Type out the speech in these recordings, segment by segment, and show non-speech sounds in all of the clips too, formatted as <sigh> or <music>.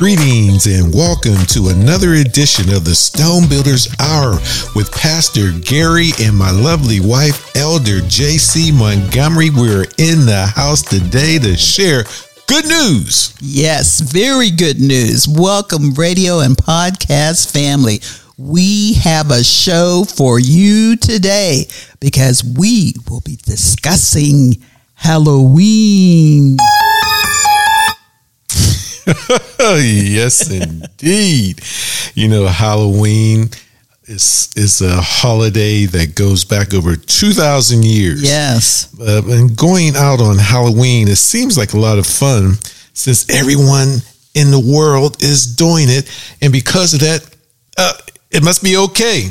Greetings and welcome to another edition of the Stone Builders Hour with Pastor Gary and my lovely wife, Elder JC Montgomery. We're in the house today to share good news. Yes, very good news. Welcome, radio and podcast family. We have a show for you today because we will be discussing Halloween. <laughs> yes, indeed. You know, Halloween is is a holiday that goes back over two thousand years. Yes, uh, and going out on Halloween, it seems like a lot of fun since everyone in the world is doing it, and because of that, uh, it must be okay.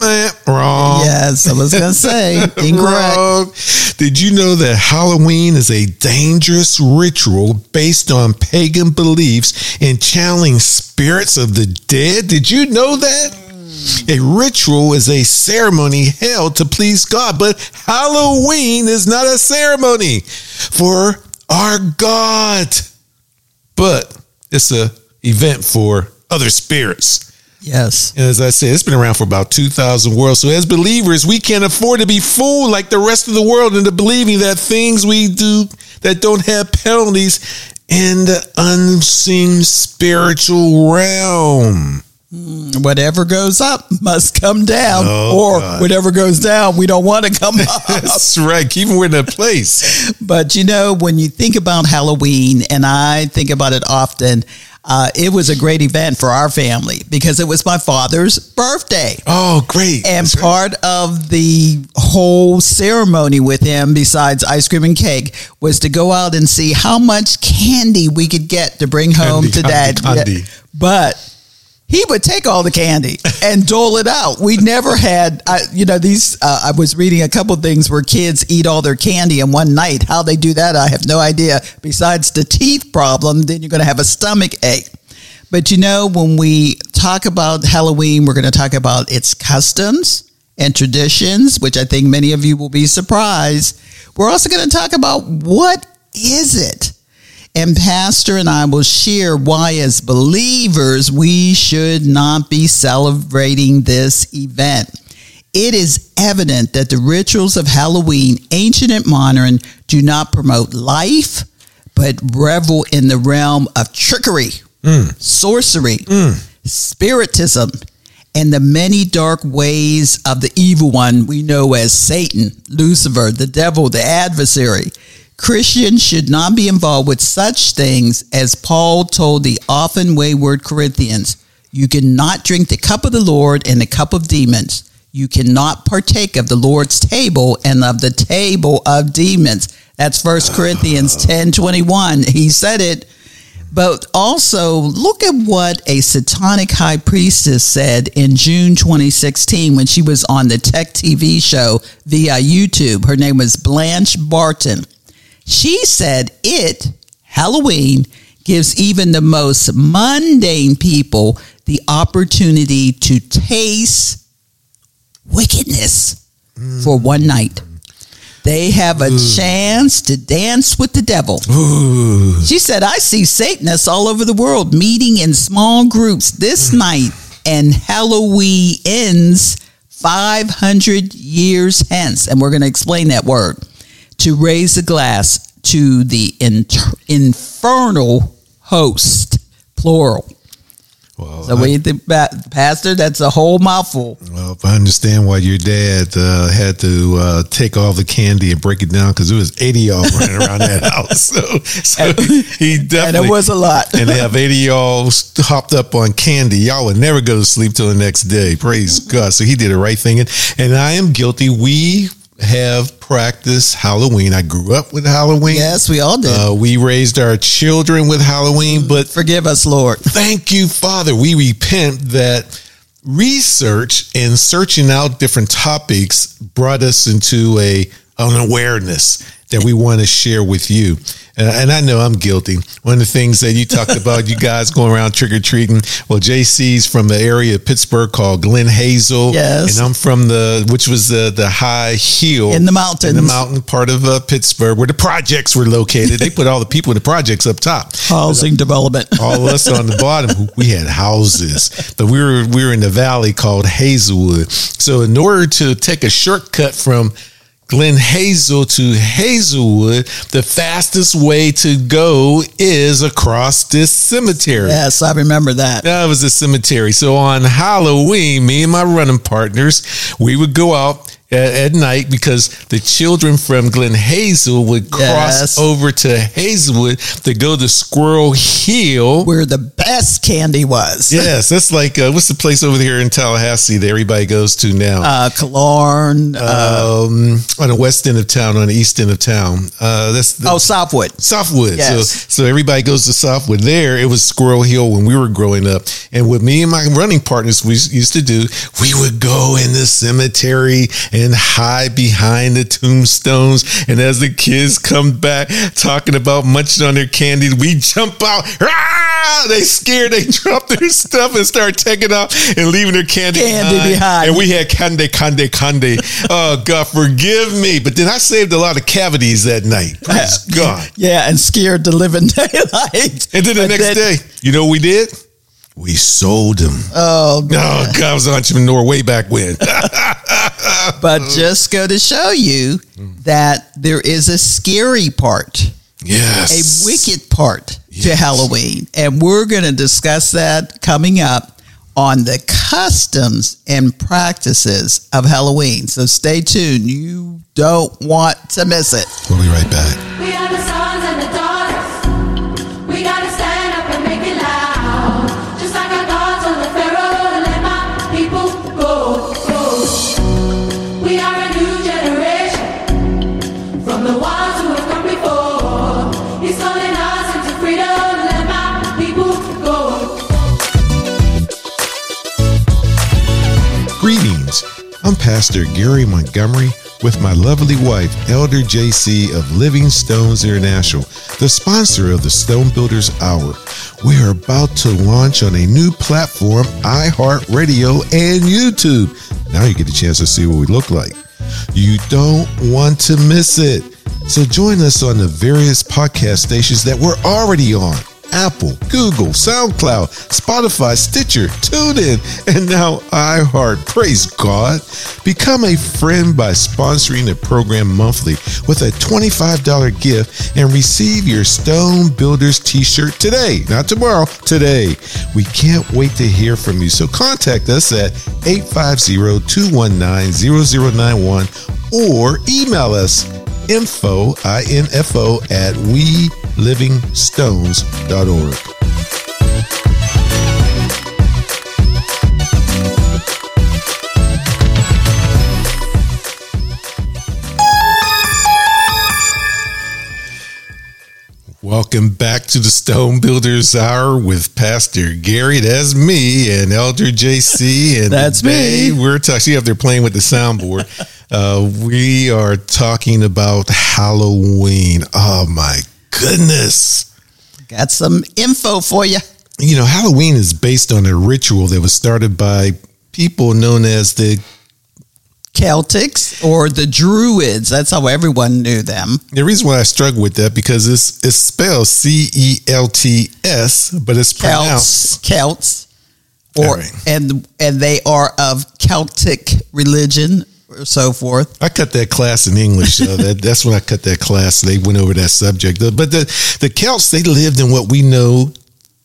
Eh, wrong. Yes, I was going to say <laughs> incorrect. Wrong. Did you know that Halloween is a dangerous ritual based on pagan beliefs and channeling spirits of the dead? Did you know that? A ritual is a ceremony held to please God, but Halloween is not a ceremony for our God, but it's a event for other spirits. Yes. And as I said, it's been around for about 2,000 worlds. So as believers, we can't afford to be fooled like the rest of the world into believing that things we do that don't have penalties in the unseen spiritual realm. Hmm, whatever goes up must come down, oh, or God. whatever goes down, we don't want to come <laughs> up. That's right. Keep them in a place. but you know, when you think about Halloween, and I think about it often, uh, it was a great event for our family because it was my father's birthday. Oh, great. And That's part right. of the whole ceremony with him, besides ice cream and cake, was to go out and see how much candy we could get to bring candy, home to candy, dad. Candy. But he would take all the candy and dole it out. We never had, uh, you know, these. Uh, I was reading a couple things where kids eat all their candy in one night. How they do that, I have no idea. Besides the teeth problem, then you're going to have a stomach ache. But you know, when we talk about Halloween, we're going to talk about its customs and traditions, which I think many of you will be surprised. We're also going to talk about what is it and Pastor and I will share why, as believers, we should not be celebrating this event. It is evident that the rituals of Halloween, ancient and modern, do not promote life, but revel in the realm of trickery, mm. sorcery, mm. spiritism, and the many dark ways of the evil one we know as Satan, Lucifer, the devil, the adversary. Christians should not be involved with such things as Paul told the often wayward Corinthians. You cannot drink the cup of the Lord and the cup of demons. You cannot partake of the Lord's table and of the table of demons. That's First Corinthians 10 21. He said it. But also, look at what a satanic high priestess said in June 2016 when she was on the Tech TV show via YouTube. Her name was Blanche Barton. She said it, Halloween, gives even the most mundane people the opportunity to taste wickedness mm. for one night. They have a Ooh. chance to dance with the devil. Ooh. She said, I see Satanists all over the world meeting in small groups this mm. night, and Halloween ends 500 years hence. And we're going to explain that word to raise a glass to the inter- infernal host, plural. Well, so when you think about pastor, that's a whole mouthful. Well, if I understand why your dad uh, had to uh, take all the candy and break it down because it was eighty y'all running around that house, <laughs> so, so and, he definitely <laughs> and it was a lot. <laughs> and they have eighty y'all hopped up on candy. Y'all would never go to sleep till the next day. Praise God! So he did the right thing, and, and I am guilty. We have practiced Halloween. I grew up with Halloween. Yes, we all did. Uh, we raised our children with Halloween, but forgive us, Lord. <laughs> Thank you, Father. We repent that research and searching out different topics brought us into a an awareness that we want to share with you. And, and I know I'm guilty. One of the things that you talked <laughs> about, you guys going around trick or treating. Well, JC's from the area of Pittsburgh called Glen Hazel, yes, and I'm from the which was the the high hill in the mountains, in the mountain part of uh, Pittsburgh where the projects were located. they put all the people in the projects up top, housing development. <laughs> all of us on the bottom, we had houses, but we were we were in the valley called Hazelwood. So in order to take a shortcut from Glen Hazel to Hazelwood, the fastest way to go is across this cemetery. Yes, I remember that. That was a cemetery. So on Halloween, me and my running partners, we would go out at, at, night because the children from Glen Hazel would cross yes. over to Hazelwood to go to Squirrel Hill, where the best candy was. yes, that's like uh, what's the place over here in Tallahassee that everybody goes to now? Uh, Killearn, uh, um, on the west end of town, on the east end of town. Uh, that's the, oh Southwood. Southwood. Yes. So, so everybody goes to Southwood. There, it was Squirrel Hill when we were growing up, and with me and my running partners we used to do, we would go in the cemetery and hide behind the tombstones. And as the kids come back talking about munching on their candy, we jump out. Ah! They scared. They <laughs> drop their stuff and start taking off and leaving their candy, candy behind. behind. And we had candy, candy, candy. oh God, forgive me. But then I saved a lot of cavities that night. Praise <laughs> God. Yeah, and scared the living <laughs> daylight. And then the but next then, day, you know what we did? We sold them. Oh, God. <laughs> Oh, God, I was an entrepreneur way back when. <laughs> but just go to show you that there is a scary part. Yes. A wicked part yes. to Halloween. And we're going to discuss that coming up on the customs and practices of Halloween. So stay tuned. You don't want to miss it. We'll be right back. I'm Pastor Gary Montgomery with my lovely wife, Elder JC of Living Stones International, the sponsor of the Stone Builders Hour. We are about to launch on a new platform, iHeartRadio and YouTube. Now you get a chance to see what we look like. You don't want to miss it. So join us on the various podcast stations that we're already on. Apple, Google, SoundCloud, Spotify, Stitcher, TuneIn, and now iHeart. Praise God. Become a friend by sponsoring the program monthly with a $25 gift and receive your Stone Builders t shirt today. Not tomorrow, today. We can't wait to hear from you. So contact us at 850 219 0091 or email us info, I-N-F-O, at welivingstones.org. Welcome back to the Stone Builders Hour with Pastor Gary. That's me and Elder JC. And <laughs> that's me. We're actually up there playing with the soundboard. <laughs> Uh, we are talking about Halloween. Oh my goodness. Got some info for you. You know, Halloween is based on a ritual that was started by people known as the Celtics or the Druids. That's how everyone knew them. The reason why I struggle with that because it's it's spelled C E L T S, but it's pronounced Celts. Or right. and and they are of Celtic religion or so forth. I cut that class in English. Uh, <laughs> that, that's when I cut that class. They went over that subject. But the, the Celts, they lived in what we know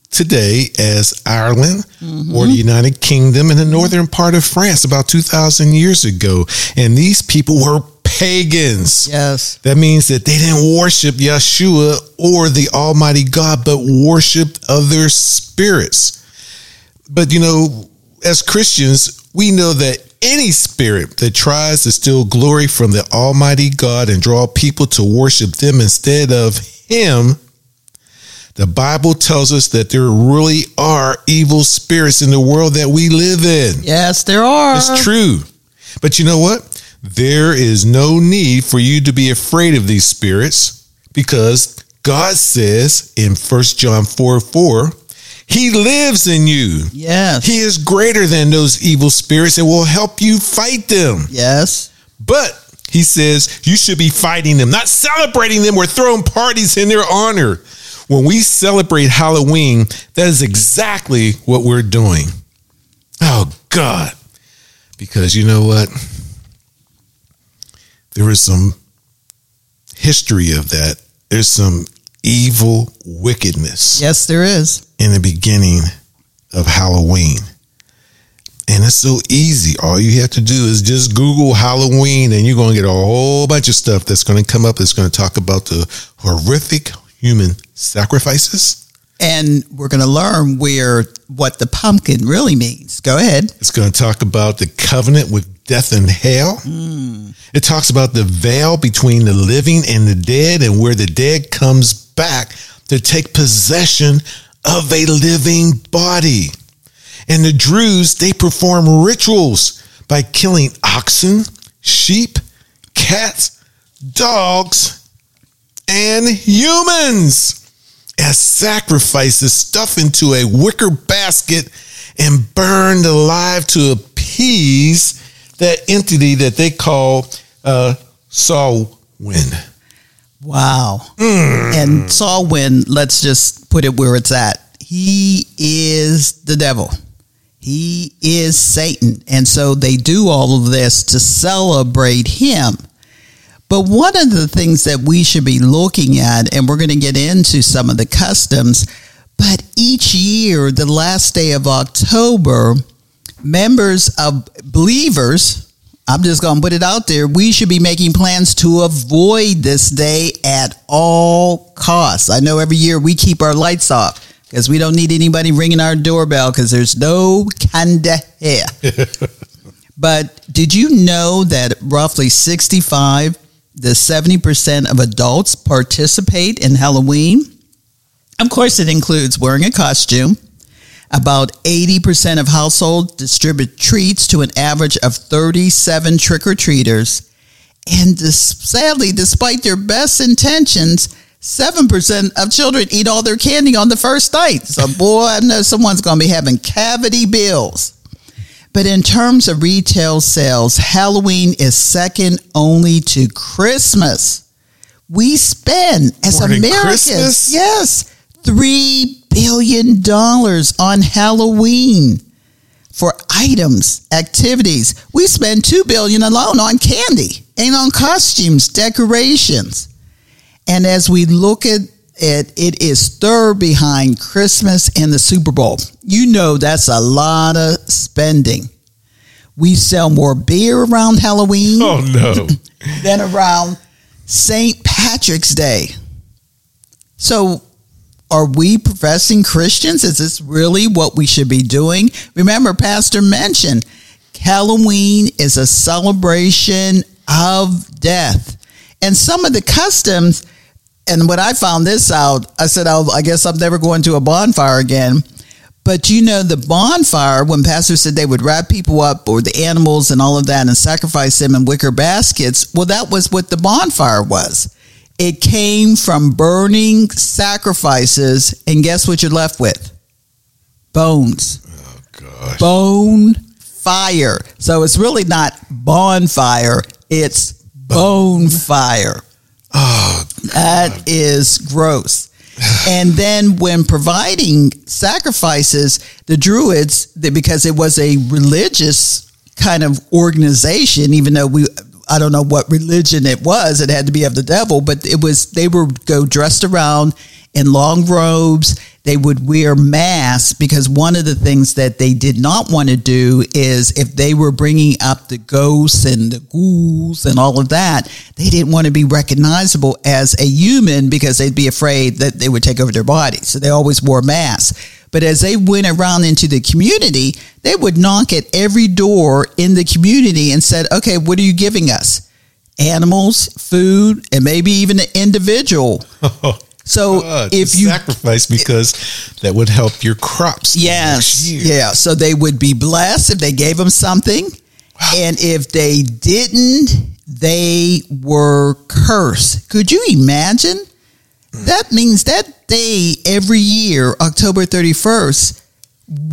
today as Ireland mm-hmm. or the United Kingdom in the northern part of France about 2,000 years ago. And these people were pagans. Yes. That means that they didn't worship Yeshua or the Almighty God, but worshiped other spirits. But you know, as Christians, we know that any spirit that tries to steal glory from the Almighty God and draw people to worship them instead of Him, the Bible tells us that there really are evil spirits in the world that we live in. Yes, there are. It's true. But you know what? There is no need for you to be afraid of these spirits because God says in 1 John 4 4, He lives in you. Yes. He is greater than those evil spirits and will help you fight them. Yes. But he says you should be fighting them, not celebrating them or throwing parties in their honor. When we celebrate Halloween, that is exactly what we're doing. Oh, God. Because you know what? There is some history of that. There's some evil wickedness. Yes, there is. In the beginning of Halloween. And it's so easy. All you have to do is just Google Halloween and you're going to get a whole bunch of stuff that's going to come up that's going to talk about the horrific human sacrifices. And we're going to learn where what the pumpkin really means. Go ahead. It's going to talk about the covenant with death and hell. Mm. It talks about the veil between the living and the dead and where the dead comes back to take possession of a living body. And the Druids, they perform rituals by killing oxen, sheep, cats, dogs, and humans as sacrifices stuffed into a wicker basket and burned alive to appease that entity that they call uh, Samhain. Wow. Mm. And Samhain, let's just put it where it's at. He is the devil. He is Satan. And so they do all of this to celebrate him. But one of the things that we should be looking at, and we're going to get into some of the customs, but each year, the last day of October, members of believers, I'm just going to put it out there, we should be making plans to avoid this day at all costs. I know every year we keep our lights off because we don't need anybody ringing our doorbell because there's no candy here. <laughs> but did you know that roughly 65 to 70% of adults participate in Halloween? Of course, it includes wearing a costume. About 80% of households distribute treats to an average of 37 trick or treaters. And sadly, despite their best intentions, 7% of children eat all their candy on the first night. So, boy, I know someone's going to be having cavity bills. But in terms of retail sales, Halloween is second only to Christmas. We spend as More Americans, Christmas? yes, $3 billion dollars on Halloween for items, activities. We spend 2 billion alone on candy and on costumes, decorations. And as we look at it, it is third behind Christmas and the Super Bowl. You know that's a lot of spending. We sell more beer around Halloween Oh, no. <laughs> than around St. Patrick's Day. So, are we professing Christians? Is this really what we should be doing? Remember, Pastor mentioned Halloween is a celebration of death. And some of the customs, and when I found this out, I said, oh, I guess I'm never going to a bonfire again. But you know, the bonfire, when Pastor said they would wrap people up or the animals and all of that and sacrifice them in wicker baskets, well, that was what the bonfire was. It came from burning sacrifices, and guess what you're left with? Bones. Oh, gosh. Bone fire. So it's really not bonfire, it's bone fire. Oh, That is gross. and then when providing sacrifices, the Druids, because it was a religious kind of organization, even though we, I don't know what religion it was, it had to be of the devil, but it was, they would go dressed around in long robes. They would wear masks because one of the things that they did not want to do is if they were bringing up the ghosts and the ghouls and all of that, they didn't want to be recognizable as a human because they'd be afraid that they would take over their body. So they always wore masks. But as they went around into the community, they would knock at every door in the community and said, okay, what are you giving us? Animals, food, and maybe even an individual. <laughs> So God, if you sacrifice because that would help your crops. Yes. Yeah. So they would be blessed if they gave them something. And if they didn't, they were cursed. Could you imagine hmm. That means that day every year, October 31st,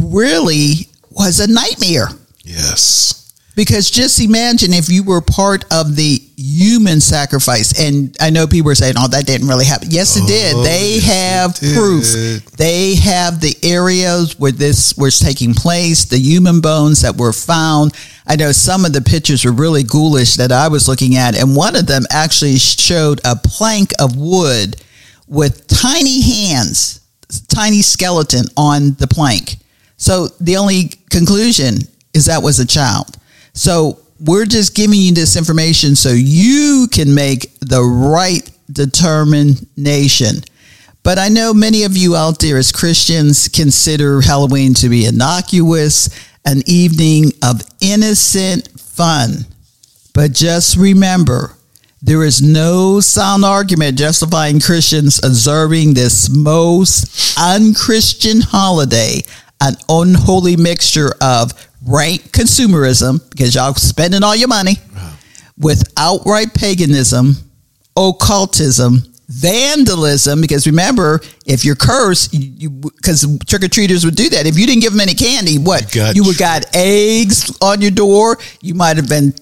really was a nightmare. Yes. Because just imagine if you were part of the human sacrifice, and I know people are saying, "Oh, that didn't really happen." Yes, it oh, did. They yes, have proof. They have the areas where this was taking place, the human bones that were found. I know some of the pictures were really ghoulish that I was looking at, and one of them actually showed a plank of wood with tiny hands, tiny skeleton on the plank. So the only conclusion is that was a child. So we're just giving you this information so you can make the right determination. But I know many of you out there as Christians consider Halloween to be innocuous, an evening of innocent fun. But just remember, there is no sound argument justifying Christians observing this most unchristian holiday, an unholy mixture of rank consumerism because y'all spending all your money with outright paganism, occultism, vandalism. Because remember, if you're cursed, you because trick or treaters would do that. If you didn't give them any candy, what you, you would got eggs on your door. You might have been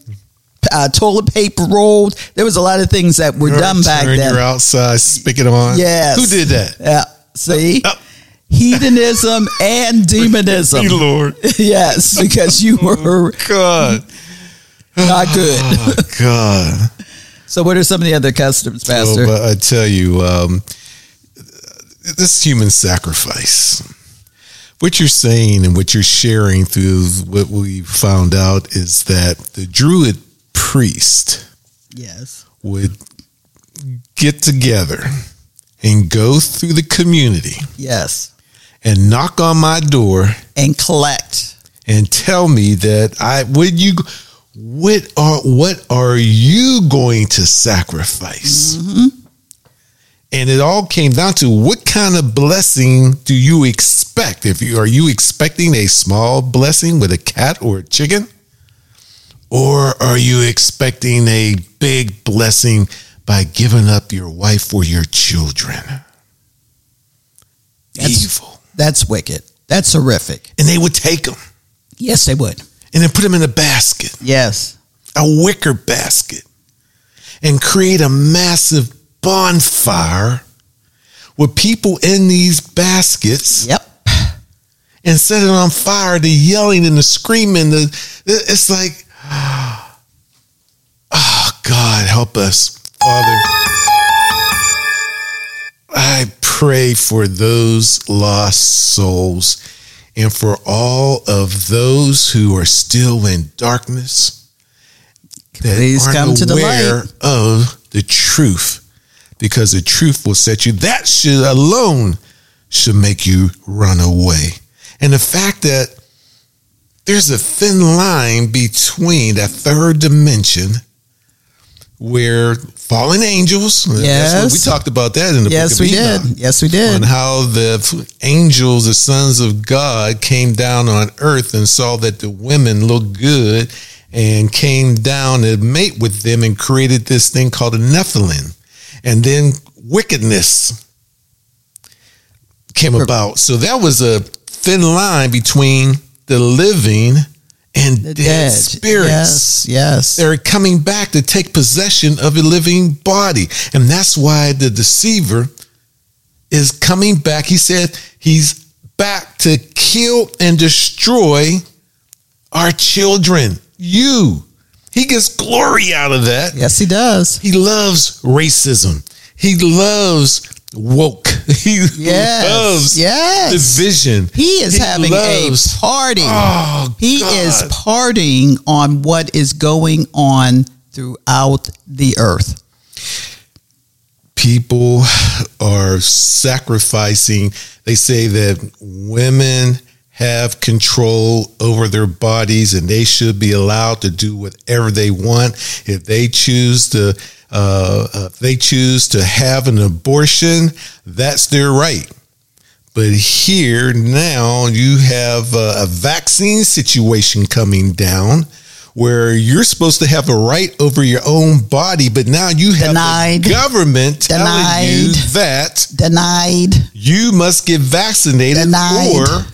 uh, toilet paper rolled. There was a lot of things that were done back then. You're outside speaking on. Yes. Who did that? Yeah. See. Uh, hedonism and demonism. Lord. <laughs> yes, because you were oh, God not good. Oh, God. so, what are some of the other customs, Pastor? Well, I tell you, um, this human sacrifice. What you're saying and what you're sharing through what we found out is that the Druid priest, yes, would get together and go through the community. Yes and knock on my door and collect and tell me that I would you what are what are you going to sacrifice? Mm-hmm. And it all came down to what kind of blessing do you expect? If you are you expecting a small blessing with a cat or a chicken? Or are you expecting a big blessing by giving up your wife or your children? That's, Evil. That's wicked. That's horrific. And they would take them. Yes, they would. And then put them in a basket. Yes. A wicker basket. And create a massive bonfire with people in these baskets. Yep. And set it on fire, the yelling and the screaming. The, it's like, <sighs> oh, God, help us, Father. I pray for those lost souls and for all of those who are still in darkness that Please aren't come to the light. of the truth because the truth will set you that should alone should make you run away and the fact that there's a thin line between that third dimension where fallen angels. Uh, yes, we talked about that in the yes, book of we Enoch, did. Yes, we did. On how the angels, the sons of God, came down on earth and saw that the women looked good and came down and mate with them and created this thing called a Nephilim. And then wickedness came about. So that was a thin line between the living and dead, dead, spirits. Yes, yes. They're coming back to take possession of a living body. And that's why the deceiver is coming back. He said he's back to kill and destroy our children. You. He gets glory out of that. Yes, he does. He loves racism. He loves woke. <laughs> He yes, loves yes. division. He is he having loves, a party. Oh, he God. is partying on what is going on throughout the earth. People are sacrificing. They say that women have control over their bodies and they should be allowed to do whatever they want. If they choose to uh, uh, they choose to have an abortion, that's their right. But here now you have a, a vaccine situation coming down where you're supposed to have a right over your own body, but now you have Denied. the government telling you Denied. that Denied. you must get vaccinated Denied. or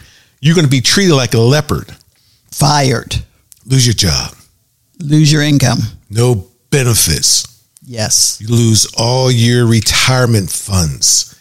you're going to be treated like a leopard. Fired. Lose your job. Lose your income. No benefits. Yes. You lose all your retirement funds.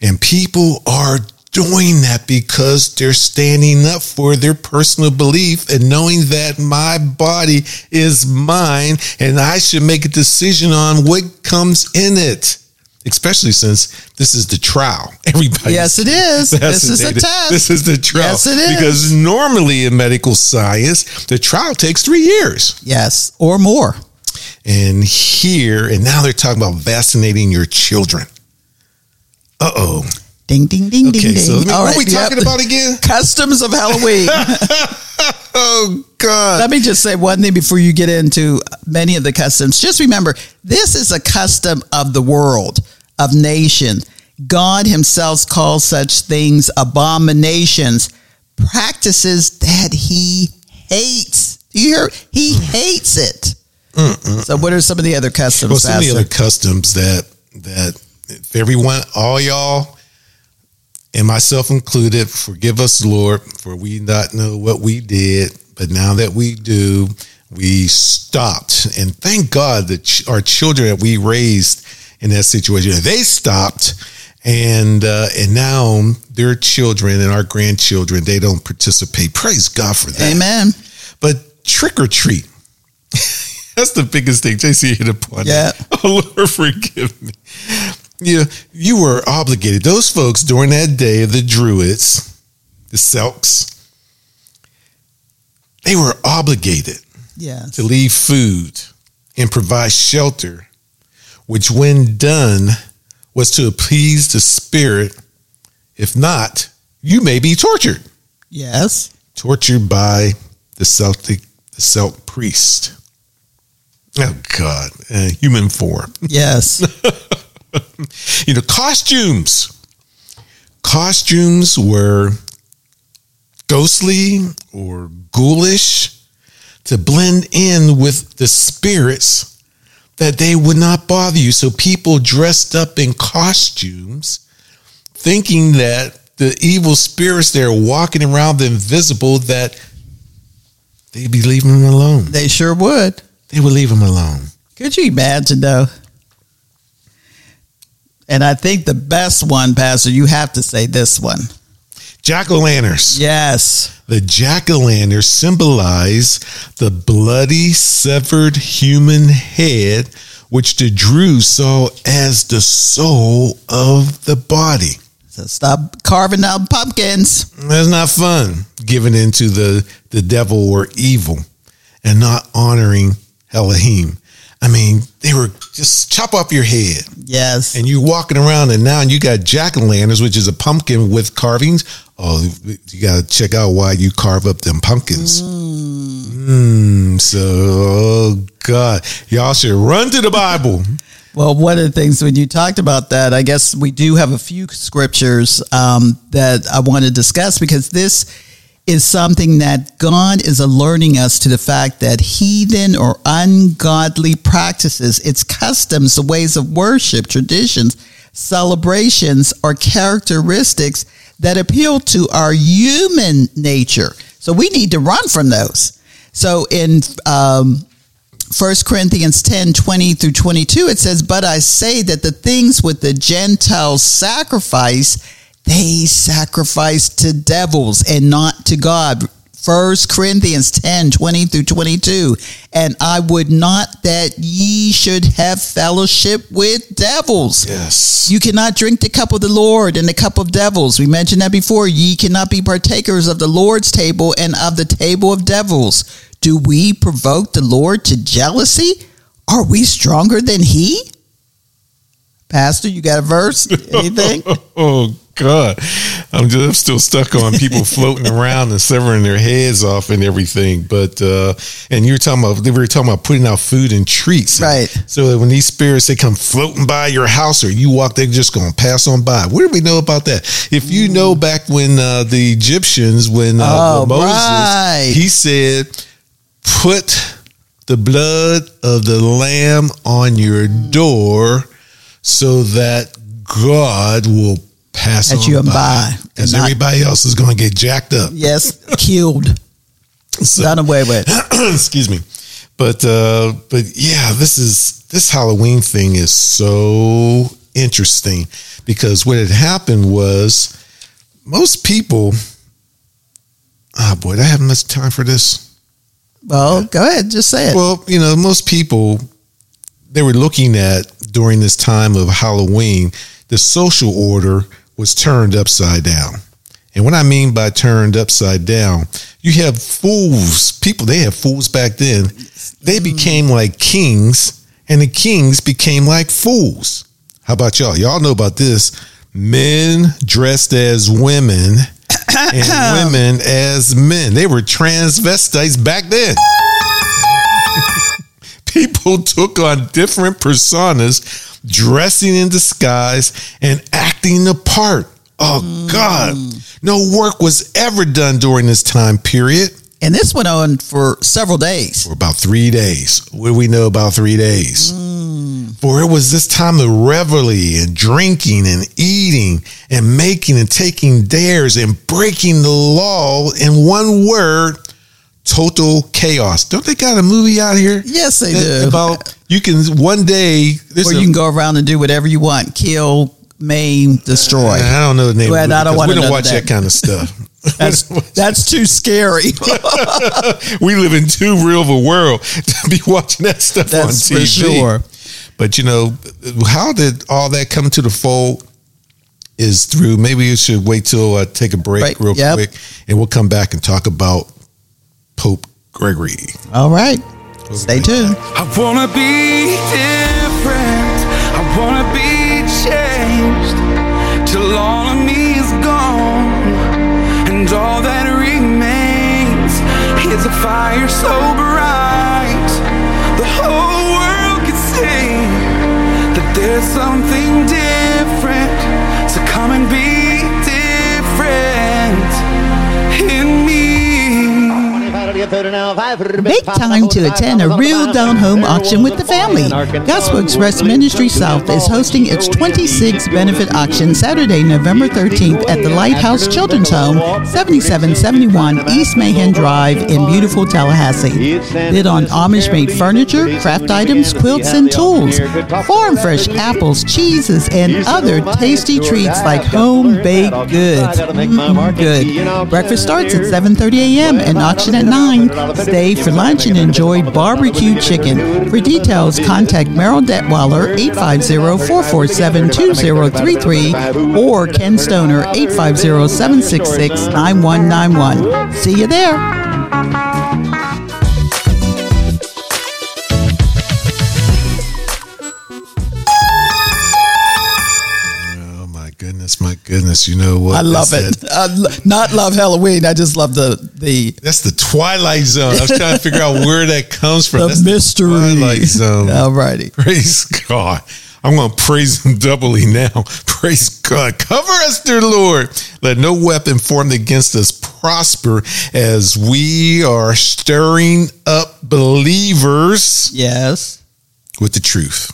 And people are doing that because they're standing up for their personal belief and knowing that my body is mine and I should make a decision on what comes in it. Especially since this is the trial. <laughs> Everybody Yes, it is. <laughs> This is a test. This is the trial. Yes, it is. Because normally in medical science, the trial takes three years. Yes. Or more. And here, and now they're talking about vaccinating your children. Uh oh. Ding, ding, ding, Okay, ding, ding. so me- All what are we right, yep. talking about again? <laughs> Customs of Halloween. Oh God. Let me just say one thing before you get into many of the customs. Just remember, this is a custom of the world, of nation. God himself calls such things abominations, practices that he hates. Do you hear? He hates it. So what are some of the other customs? well, some of the other customs that that if everyone, all y'all, and myself included, forgive us, Lord, for we not know what we did, but now that we do, we stopped, and thank God that our children that we raised in that situation, they stopped. And uh, and now their children and our grandchildren they don't participate. Praise God for that. Amen. But trick or treat. <laughs> That's the biggest thing. JC hit upon. Yeah. that. <laughs> Oh Lord, forgive me. You you were obligated. Those folks during that day of the Druids, the Selks, they were obligated Yes. to leave food and provide shelter, which when done was to appease the spirit. If not, you may be tortured Yes. tortured by the Celtic the Celt priest. Oh God, uh, human form. <laughs> Yes. You know, costumes. Costumes were ghostly or ghoulish to blend in with the spirits that they would not bother you. So people dressed up in costumes thinking that the evil spirits that are walking around the invisible that they'd be leaving them alone. they sure would. They would leave them alone. Could you imagine though? And I think the best one, Pastor, you have to say this one. Jack o' lanterns. Yes. The jack o' lanterns symbolize the bloody, severed human head, which the Druids saw as the soul of the body. So stop carving out pumpkins. That's not fun, giving into the, the devil or evil and not honoring Elohim. I mean, they were just chop off your head Yes. and you're walking around and now you got jack o' lanterns, which is a pumpkin with carvings. Oh, you got to check out why you carve up them pumpkins. Mm, so, oh God, y'all should run to the Bible. <laughs> Well, one of the things when you talked about that, I guess we do have a few scriptures um, that I want to discuss because this is something that God is alerting us to the fact that heathen or ungodly practices, its customs, the ways of worship, traditions, celebrations, or characteristics that appeal to our human nature. So we need to run from those. So in um, 1 Corinthians 10 20 through 22, it says, But I say that the things with the Gentiles sacrifice, they sacrifice to devils and not to God. 1 Corinthians 10 20 through 22. And I would not that ye should have fellowship with devils. Yes. You cannot drink the cup of the Lord and the cup of devils. We mentioned that before. Ye cannot be partakers of the Lord's table and of the table of devils. Do we provoke the Lord to jealousy? Are we stronger than he? Pastor, you got a verse? <laughs> Anything? Oh God, I'm just I'm still stuck on people <laughs> floating around and severing their heads off and everything. But uh, and you were talking about they were talking about putting out food and treats, Right. So that when these spirits they come floating by your house or you walk, they're just gonna pass on by. What do we know about that? If you know back when uh, the Egyptians, when uh, Oh, Moses, right. he said, put the blood of the lamb on your door so that God will pass As on you and by. and everybody else is going to get jacked up. Yes, killed, So- done away with. excuse me but uh but yeah this is this halloween thing is so interesting because what had happened was most people oh boy i have much time for this Well, go ahead, just say it. well you know most people they were looking at during this time of halloween the social order was turned upside down. And what i mean by turned upside down you have fools people they had fools back then. They mm. became like kings and the kings became like fools. How about y'all? Y'all know about this. Men dressed as women <coughs> and women as men. They were transvestites back then <laughs> people <laughs> took on different personas, dressing in disguise and acting the part. Oh God, mm. no work was ever done during this time period. and this went on for several days. For about three days. What do we know about three days? Mm. For it was this time of revelry and drinking and eating and making and taking dares and breaking the law in one word, total chaos. Don't they got a movie out here? Yes, they do. About you can one day. Or a- you can go around and do whatever you want, kill, maim, destroy. I don't know the name. Well, of it I don't wanna We don't watch that. that kind of stuff. <laughs> That's <laughs> that's too scary. <laughs> we live in too real of a world to be watching that stuff That's on for TV. sure. But you know, how did all that come to the fold? Is through. Maybe you should wait till I take a break Break, real yep. quick, and we'll come back and talk about Pope Gregory. All right, stay tuned. I wanna be different. I wanna be changed till all of me is gone, and all that remains is a fire so bright the whole world can see that there's something different. So come and be Make time to attend a real down home auction with the family. Gospel Express Ministry South is hosting its 26th benefit auction Saturday, November 13th at the Lighthouse Children's Home, 7771 East Mahan Drive in beautiful Tallahassee. Bid on Amish made furniture, craft items, quilts, and tools. Farm fresh apples, cheeses, and other tasty treats like home baked goods. Mm, good. Breakfast starts at 7:30 a.m. and auction at 9. Stay for lunch and enjoy barbecue chicken. For details, contact Merrill Detweiler 850-447-2033 or Ken Stoner 850-766-9191. See you there. Goodness! You know what? I love it. <laughs> I lo- not love Halloween. I just love the the That's the Twilight Zone. I was trying to figure out <laughs> where that comes from. the That's mystery. Twilight Zone. All righty. Praise God. I'm going to praise him doubly now. <laughs> Praise God. Cover us, dear Lord. Let no weapon formed against us prosper as we are stirring up believers Yes. with the truth.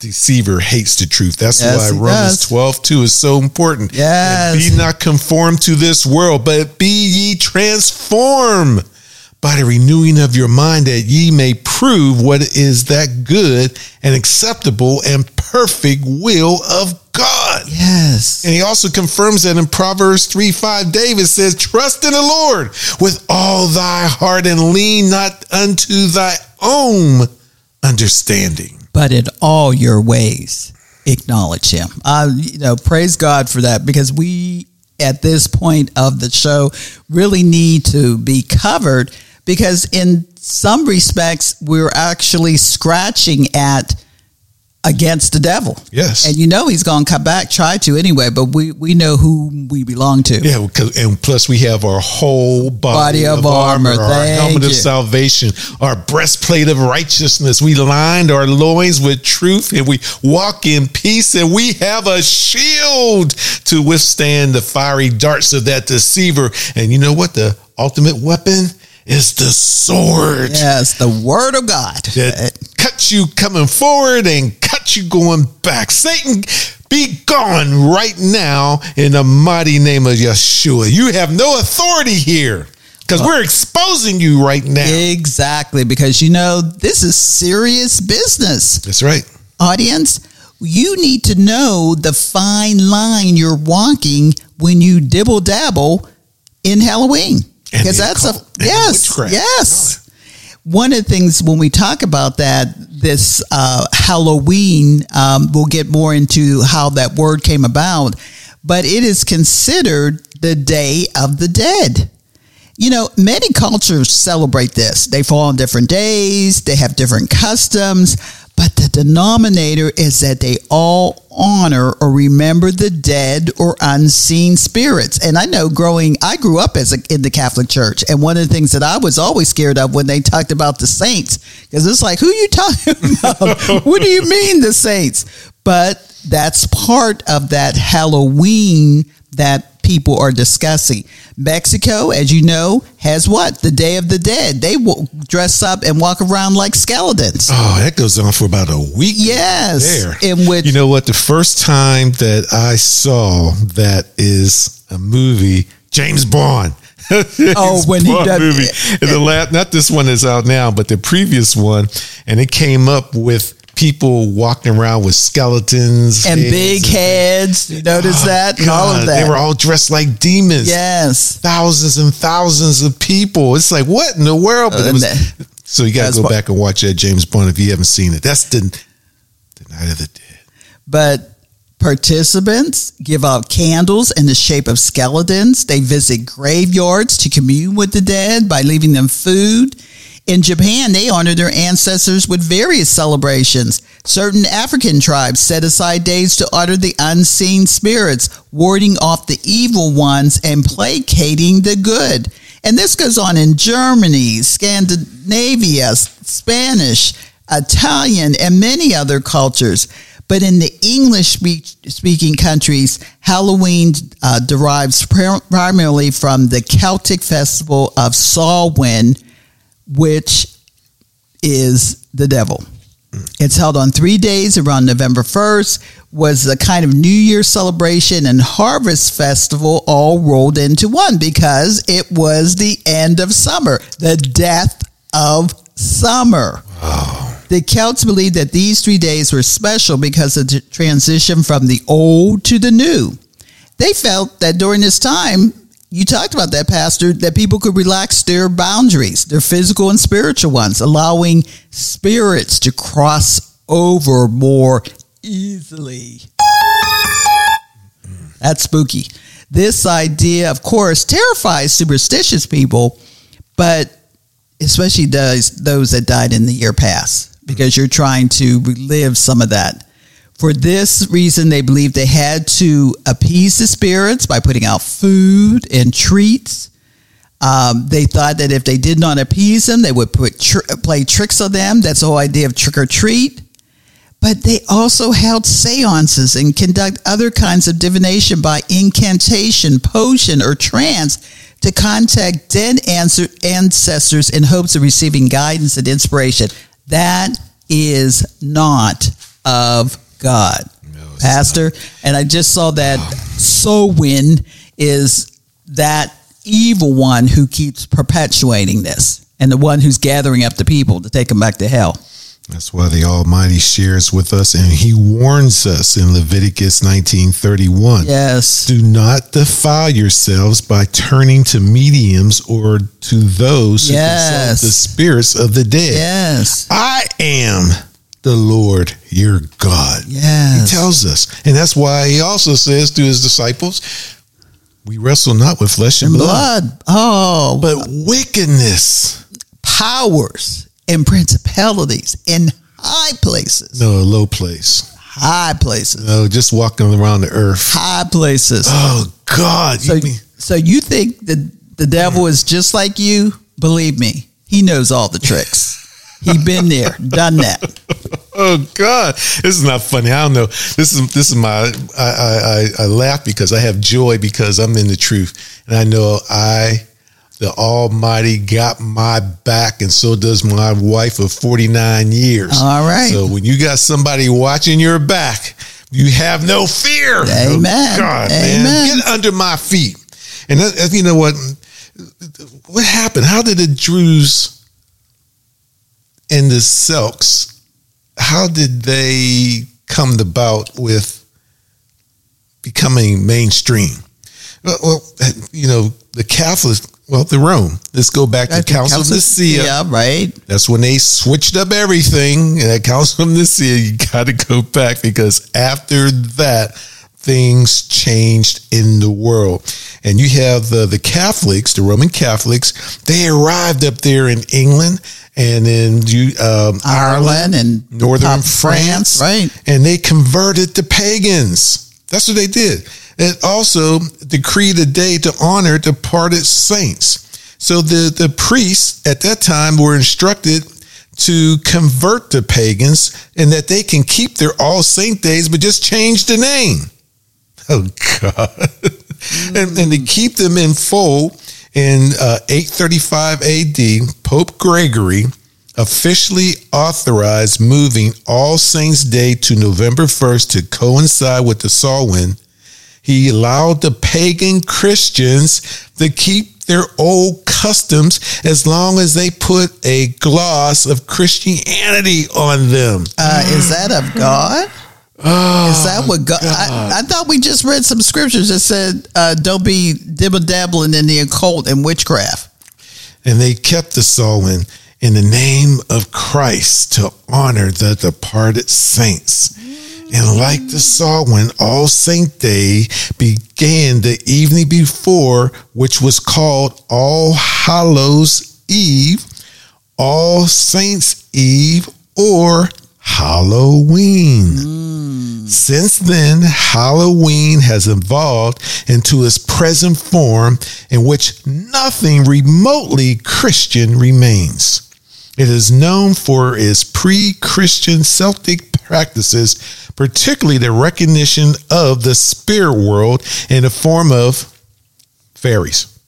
Deceiver hates the truth. That's Yes, why Romans does. 12, 2 is so important. Yes. And be not conformed to this world, but be ye transformed by the renewing of your mind that ye may prove what is that good and acceptable and perfect will of God. Yes. And he also confirms that in Proverbs 3 5, David says, Trust in the Lord with all thy heart and lean not unto thy own understanding. But in all your ways acknowledge him. Uh, you know praise god for that because we at this point of the show really need to be covered because in some respects we're actually scratching at against the devil Yes. and you know he's going to come back try to anyway but we we know who we belong to Yeah, and plus we have our whole body, Body of armor. our Thank helmet of salvation, our breastplate of righteousness. We lined our loins with truth, and we walk in peace, and we have a shield to withstand the fiery darts of that deceiver. And you know what? The ultimate weapon is the sword. Yes, the word of God. That cuts you coming forward and you going back. Satan, be gone right now in the mighty name of Yeshua. You have no authority here because we're exposing you right now. Exactly, because you know, this is serious business. That's right. Audience, you need to know the fine line you're walking when you dibble dabble in Halloween. Because that's a yes, yes. One of the things when we talk about that, this uh, Halloween, um, we'll get more into how that word came about, but it is considered the Day of the Dead. You know, many cultures celebrate this. They fall on different days, they have different customs, but the denominator is that they all honor or remember the dead or unseen spirits. And I know growing, I grew up as a, in the Catholic Church, and one of the things that I was always scared of when they talked about the saints, because it's like, who you talking <laughs> about? what do you mean the saints? But that's part of that Halloween that people are discussing. Mexico, as you know, has what? The Day of the Dead. They will dress up and walk around like skeletons. Oh, that goes on for about a week. Yes. There. In which You know what? The first time that I saw that is a movie, James Bond. <laughs> oh, when Bond he does movie. the last, not this one is out now, but the previous one, and it came up with people walking around with skeletons and big and, heads. You notice oh, that? God, all of that. They were all dressed like demons. Yes. Thousands and thousands of people. It's like, what in the world? But was, so you got to go back and watch that James Bond if you haven't seen it. That's the, the Night of the Dead. But Participants give out candles in the shape of skeletons. They visit graveyards to commune with the dead by leaving them food in Japan, they honor their ancestors with various celebrations. Certain African tribes set aside days to honor the unseen spirits, warding off the evil ones and placating the good. And this goes on in Germany, Scandinavia, Spanish, Italian, and many other cultures. But in the English speaking countries, Halloween uh, derives primarily from the Celtic festival of Samhain which is the devil. It's held on three days around November 1st, was a kind of New Year celebration and harvest festival all rolled into one because it was the end of summer, the death of summer. The Celts believed that these three days were special because of the transition from the old to the new. They felt that during this time, you talked about that, Pastor, that people could relax their boundaries, their physical and spiritual ones, allowing spirits to cross over more easily. That's spooky. This idea, of course, terrifies superstitious people, but especially does those that died in the year past, because you're trying to relive some of that. For this reason, they believed they had to appease the spirits by putting out food and treats. Um, they thought that if they did not appease them, they would put tr- play tricks on them. That's the whole idea of trick or treat. But they also held seances and conduct other kinds of divination by incantation, potion, or trance to contact dead ancestors in hopes of receiving guidance and inspiration. That is not of God, no, Pastor. Not. And I just saw that Samhain is that evil one who keeps perpetuating this and the one who's gathering up the people to take them back to hell. That's why the Almighty shares with us and he warns us in Leviticus 19:31. Yes. Do not defile yourselves by turning to mediums or to those who yes. consult the spirits of the dead. Yes. I am the Lord your God. Yes. He tells us. And that's why he also says to his disciples, we wrestle not with flesh and, and blood. blood. Oh. But wickedness. Powers and principalities in high places. No, a low place. High places. No, just walking around the earth. High places. Oh God. So, you, so you think that the devil is just like you? Believe me, he knows all the tricks. He been there, done that. <laughs> Oh God, this is not funny. I don't know. This is this is my. I, I I laugh because I have joy because I'm in the truth, and I know I the Almighty got my back, and so does my wife of 49 years. All right. So when you got somebody watching your back, you have no fear. Oh, Amen. Oh, God, Amen. man. Get under my feet. And that, you know what? What happened? How did the Druids and the Celts, how did they come about with becoming mainstream? Well, well you know, the Catholics well, the Rome. Let's go back to Council, of Nicaea. Yeah, right. That's when they switched up everything. And at Council of Nicaea, you got to go back because after that, things changed in the world. And you have the, the Catholics, the Roman Catholics, they arrived up there in England and in um, Ireland, Ireland, and northern France, France, right? And they converted the pagans. That's what they did. It also decreed a day to honor departed saints. So the, the priests at that time were instructed to convert the pagans and that they can keep their All Saint days, but just change the name. Oh, God. <laughs> and, and to keep them in full, in uh, 835 AD, Pope Gregory officially authorized moving All Saints' Day to November 1st to coincide with the Samhain he allowed the pagan Christians to keep their old customs as long as they put a gloss of Christianity on them. Uh, is that of God? Oh, is that what God? God. I, I, thought we just read some scriptures that said, uh, "Don't be dibble dabbling in the occult and witchcraft." And they kept the Samhain in the name of Christ to honor the departed saints. And like the Samhain All Saint Day began the evening before, which was called All Hallows Eve, All Saints Eve, or Halloween. Mm. Since then, Halloween has evolved into its present form in which nothing remotely Christian remains. It is known for its pre Christian Celtic practices, particularly the recognition of the spirit world in the form of fairies,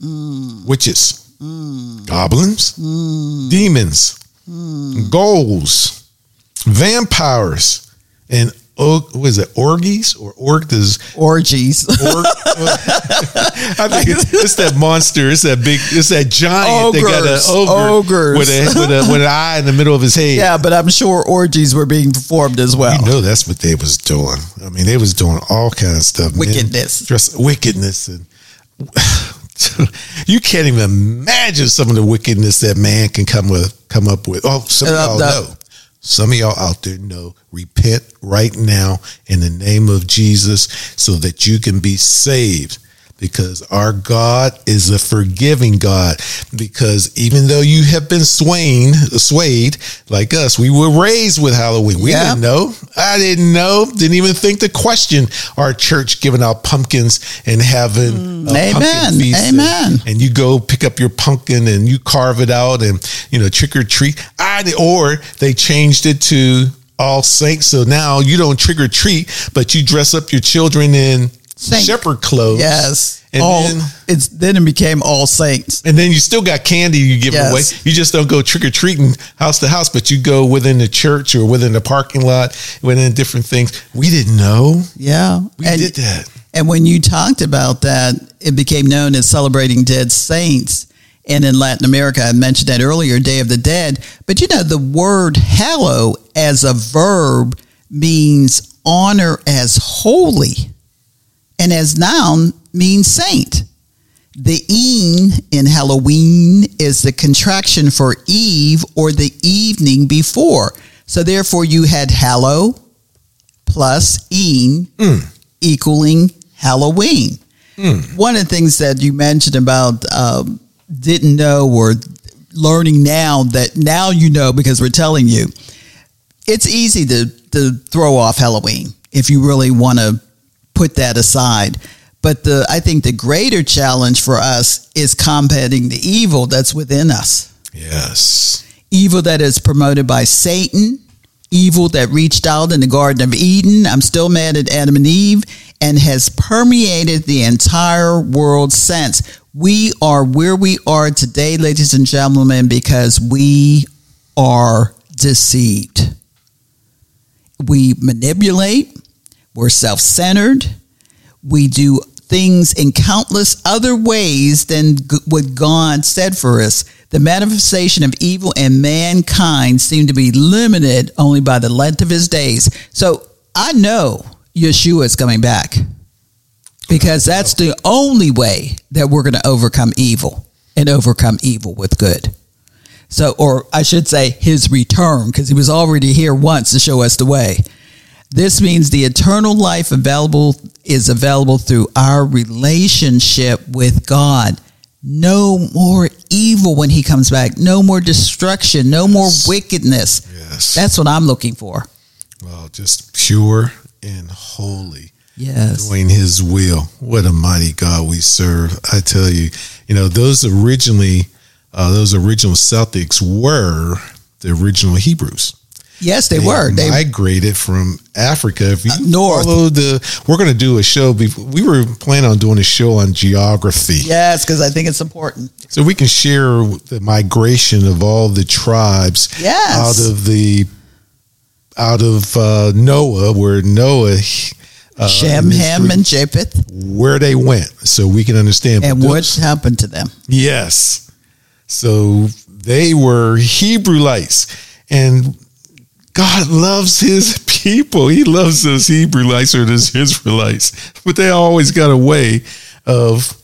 mm. witches, mm. goblins, mm. demons, mm. ghouls, vampires, and what is it? Orgies or orgies? Orgies. <laughs> Or, I think it's, it's, that monster. It's that big. It's that giant ogres, that got an ogre ogres. with a with a with an eye in the middle of his head. Yeah, but I'm sure orgies were being performed as well. You know, that's what they was doing. I mean, they was doing all kinds of stuff. Wickedness, just wickedness, and <laughs> you can't even imagine some of the wickedness that man can come with come up with. Oh, some uh, y'all know. Some of y'all out there know, repent right now in the name of Jesus so that you can be saved because our God is a forgiving God. Because even though you have been swayed, swayed like us, we were raised with Halloween. We yeah. didn't know. I didn't know. Didn't even think to question our church giving out pumpkins and having mm, amen, amen. And, and, you go pick up your pumpkin and you carve it out and you know trick or treat. I or they changed it to all saints. So now you don't trick or treat, but you dress up your children in Saint. shepherd clothes. Yes. And all, then it's then it became all saints. And then you still got candy you give yes. away. You just don't go trick or treating house to house, but you go within the church or within the parking lot, within different things. We didn't know. Yeah. We and, did that. And when you talked about that, it became known as celebrating dead saints. And in Latin America, I mentioned that earlier, Day of the Dead. But you know, the word hallow as a verb means honor as holy and as noun means saint. The een in Halloween is the contraction for eve or the evening before. So therefore you had hallow plus een mm. equaling Halloween. Mm. One of the things that you mentioned about um, didn't know or learning now that now you know because we're telling you, it's easy to, to throw off Halloween if you really want to put that aside. But the I think the greater challenge for us is combating the evil that's within us. Yes. Evil that is promoted by Satan, evil that reached out in the Garden of Eden. I'm still mad at Adam and Eve and has permeated the entire world since. We are where we are today, ladies and gentlemen, because we are deceived. We manipulate, we're self centered, we do things in countless other ways than what God said for us. The manifestation of evil in mankind seemed to be limited only by the length of his days. So I know Yeshua is coming back because that's the only way that we're going to overcome evil and overcome evil with good. So, or I should say, his return, because he was already here once to show us the way. This means the eternal life available is available through our relationship with God. No more evil when he comes back. No more destruction. No yes. more wickedness. Yes. That's what I'm looking for. Well, just pure and holy. Yes. Doing his will. What a mighty God we serve. I tell you, you know, those originally, uh, those original Celtics were the original Hebrews. Yes, they, they were. They migrated from Africa. If you north. follow the, we're going to do a show. We were planning on doing a show on geography. Yes, because I think it's important. So we can share the migration of all the tribes yes. out of the out of uh, Noah, where Noah, uh, Shem, Ham, and Japheth, where they went, so we can understand. And what happened to them? Yes, so they were Hebrewites, and God loves his people. He loves those Hebrewites or those Israelites, but they always got a way of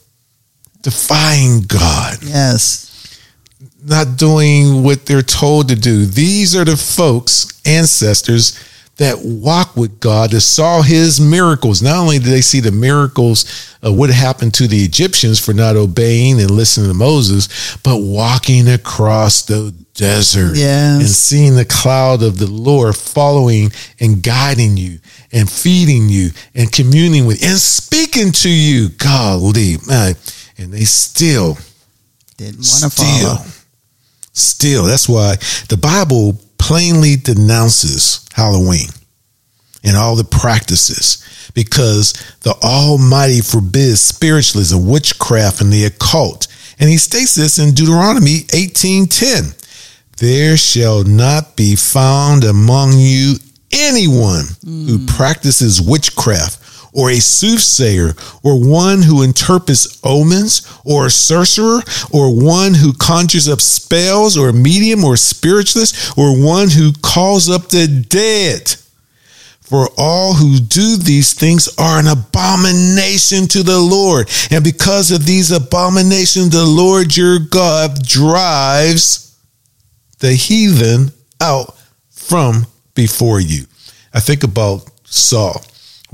defying God. Yes. Not doing what they're told to do. These are the folks, ancestors, that walk with God, that saw his miracles. Not only did they see the miracles of what happened to the Egyptians for not obeying and listening to Moses, but walking across the desert yes. and seeing the cloud of the Lord following and guiding you and feeding you and communing with and speaking to you. Golly, man. And they still didn't want to follow. Still, that's why the Bible plainly denounces Halloween and all the practices because the Almighty forbids spiritualism, witchcraft, and the occult. And he states this in Deuteronomy 18:10 there shall not be found among you anyone mm. who practices witchcraft or a soothsayer or one who interprets omens or a sorcerer or one who conjures up spells or a medium or a spiritualist or one who calls up the dead. For all who do these things are an abomination to the Lord. And because of these abominations, the Lord your God drives the heathen out from before you. I think about Saul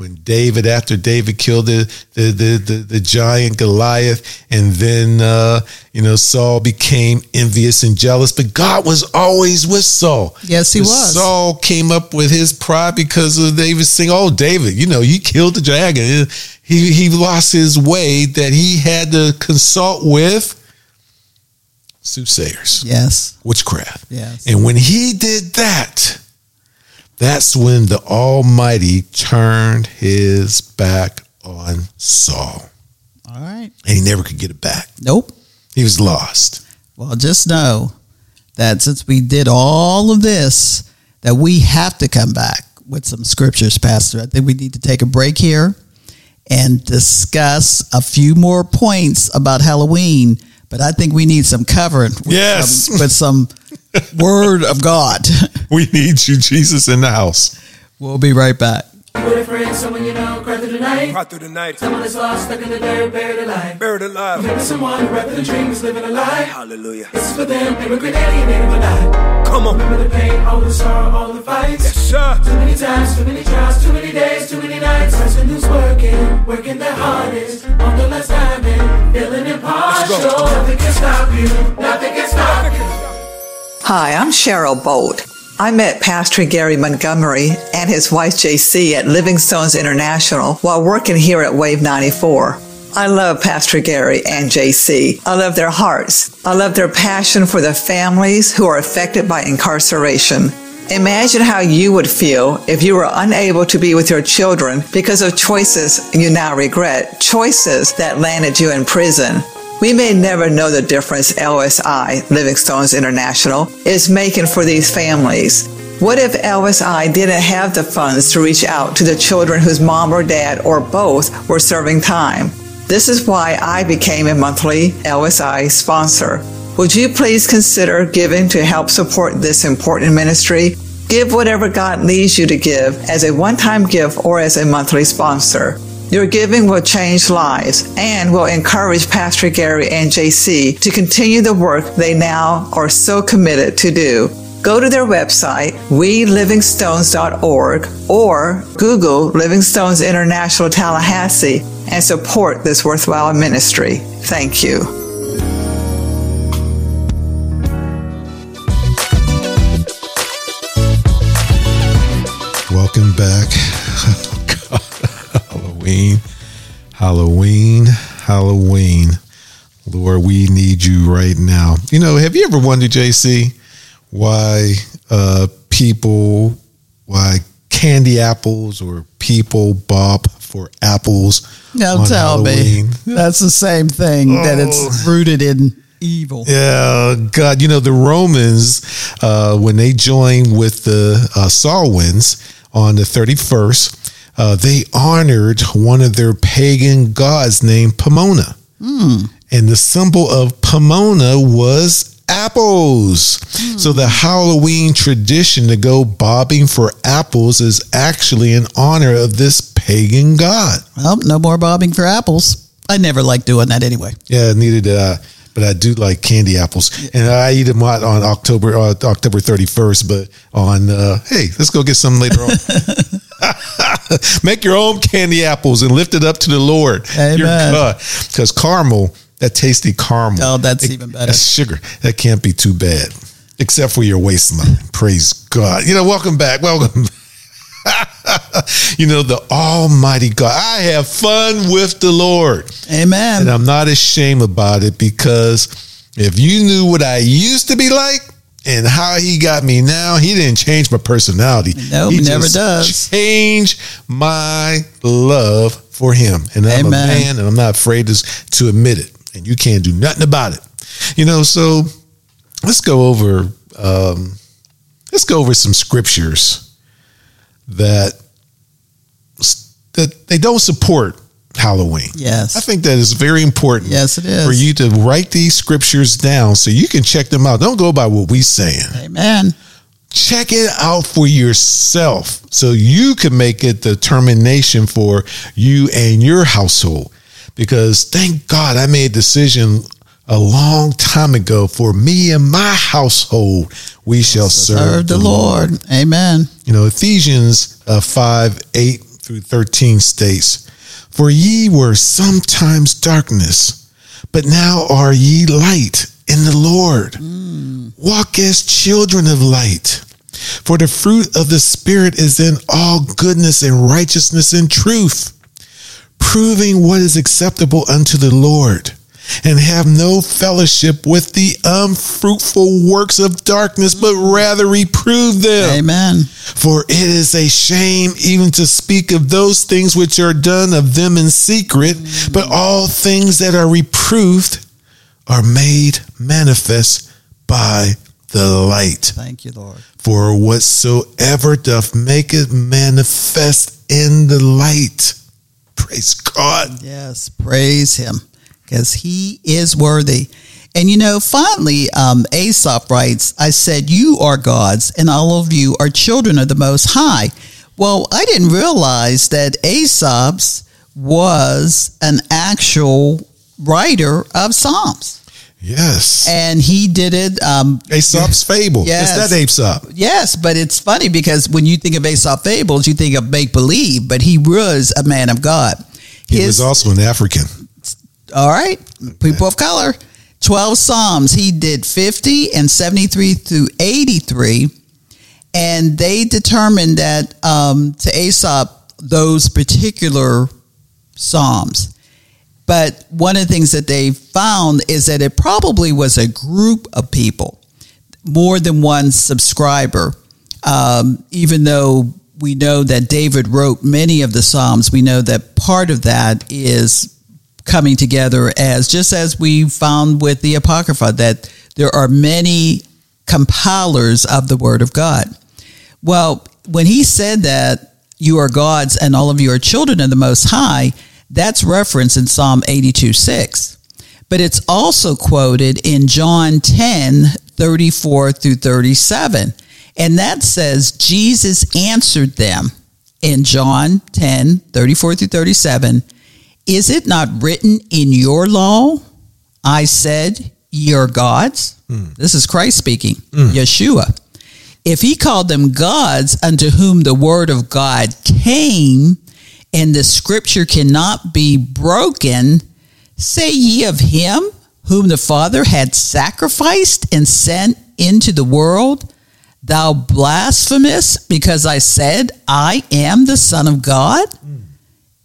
when David, after David killed the the the, the, the giant Goliath, and then uh, you know Saul became envious and jealous, but God was always with Saul. Yes, he was. Saul came up with his pride because of David saying, "Oh, David, you know, you killed the dragon." He he lost his way that he had to consult with soothsayers. Yes. Witchcraft. Yes. And when he did that, that's when the Almighty turned his back on Saul. All right. And he never could get it back. Nope. He was lost. Well, just know that since we did all of this, that we have to come back with some scriptures, Pastor. I think we need to take a break here and discuss a few more points about Halloween but I think we need some covering. With yes, some, with some <laughs> word of God. We need you, Jesus, in the house. We'll be right back. With a friend, someone you know, cry through the night. Cry through the night. Someone that's lost, stuck in the dirt, buried alive. Buried alive. Maybe someone who rather than dream is living a lie. Hallelujah. This is for them, they regret alienated but not. Come on. Remember the pain, all the sorrow, all the fights. Yes, sir. Too many times, too many trials, too many days, too many nights. Person who's working, working their hardest. On the last time and feeling impartial. Nothing can stop you. Nothing can stop you. Hi, I'm Cheryl Bolt. I met Pastor Gary Montgomery and his wife JC at Living Stones International while working here at Wave 94. I love Pastor Gary and JC. I love their hearts. I love their passion for the families who are affected by incarceration. Imagine how you would feel if you were unable to be with your children because of choices you now regret, choices that landed you in prison. We may never know the difference LSI, Living Stones International, is making for these families. What if LSI didn't have the funds to reach out to the children whose mom or dad or both were serving time? This is why I became a monthly LSI sponsor. Would you please consider giving to help support this important ministry? Give whatever God leads you to give as a one time gift or as a monthly sponsor. Your giving will change lives and will encourage Pastor Gary and JC to continue the work they now are so committed to do. Go to their website, welivingstones.org, or Google Living Stones International Tallahassee and support this worthwhile ministry. Thank you. Halloween, Halloween. Lord, we need you right now. You know, have you ever wondered, JC, why uh, people, why candy apples or people bob for apples. Don't tell Halloween. me. That's the same thing oh. that it's oh. rooted in evil. Yeah, God, you know the Romans uh, when they joined with the uh, Samhain's on the thirty first, uh, they honored one of their pagan gods named Pomona, mm. and the symbol of Pomona was apples. Mm. So the Halloween tradition to go bobbing for apples is actually in honor of this pagan god. Well, no more bobbing for apples. I never liked doing that anyway. Yeah, neither did I. But I do like candy apples, and I eat them on October uh, October thirty first. But on uh, hey, let's go get some later on. <laughs> <laughs> Make your own candy apples and lift it up to the Lord. Amen. Because caramel that tasty caramel. Oh, that's it, even better. That's sugar. That can't be too bad, except for your waistline. Praise God. You know, welcome back. Welcome. <laughs> you know, the Almighty God. I have fun with the Lord. Amen. And I'm not ashamed about it because if you knew what I used to be like, and how he got me now, he didn't change my personality. No, he never does. Change my love for him. And I'm a man and I'm not afraid to, to admit it and you can't do nothing about it. You know, so let's go over um, let's go over some scriptures that that they don't support Halloween. Yes. I think that is very important. Yes, it is. For you to write these scriptures down so you can check them out. Don't go by what we saying. Amen. Check it out for yourself so you can make a determination for you and your household because thank God I made a decision a long time ago for me and my household we shall serve, serve the, the Lord. Lord. Amen. You know, Ephesians uh, 5 8 through 13 states, For ye were sometimes darkness, but now are ye light in the Lord. Mm. Walk as children of light. For the fruit of the Spirit is in all goodness and righteousness and truth proving what is acceptable unto the Lord, and have no fellowship with the unfruitful works of darkness, but rather reprove them. Amen. For it is a shame even to speak of those things which are done of them in secret, but all things that are reproved are made manifest by the light. Thank you, Lord. For whatsoever doth make it manifest in the light Praise God. Yes, praise Him because He is worthy. And you know, finally, um, Aesop writes, I said, You are gods, and all of you are children of the Most High. Well, I didn't realize that Aesop's was an actual writer of Psalms. Yes. And he did it. Um, Aesop's <laughs> Fable. Yes. Is that Aesop? Yes, but it's funny because when you think of Aesop Fables, you think of make believe, but he was a man of God. His, he was also an African. All right. People of color. 12 Psalms. He did 50 and 73 through 83. And they determined that um, to Aesop, those particular Psalms but one of the things that they found is that it probably was a group of people, more than one subscriber. Um, even though we know that David wrote many of the Psalms, we know that part of that is coming together as just as we found with the Apocrypha that there are many compilers of the Word of God. Well, when he said that you are gods and all of you are children of the Most High, that's referenced in Psalm 82 6. But it's also quoted in John 10 34 through 37. And that says, Jesus answered them in John 10 34 through 37. Is it not written in your law? I said, Your gods. Mm. This is Christ speaking, mm. Yeshua. If he called them gods unto whom the word of God came, and the scripture cannot be broken, say ye of him whom the Father had sacrificed and sent into the world, Thou blasphemous, because I said, I am the Son of God? Mm.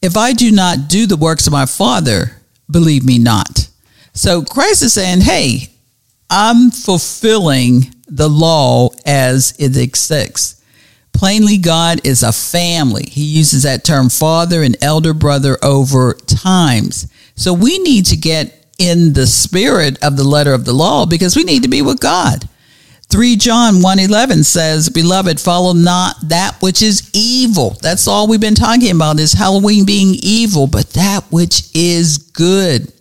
If I do not do the works of my Father, believe me not. So Christ is saying, Hey, I'm fulfilling the law as it exists. Plainly, God is a family. He uses that term father and elder brother over times. So we need to get in the spirit of the letter of the law because we need to be with God. 3 John 1:11 says, "Beloved, follow not that which is evil." That's all we've been talking about is Halloween being evil, but that which is good.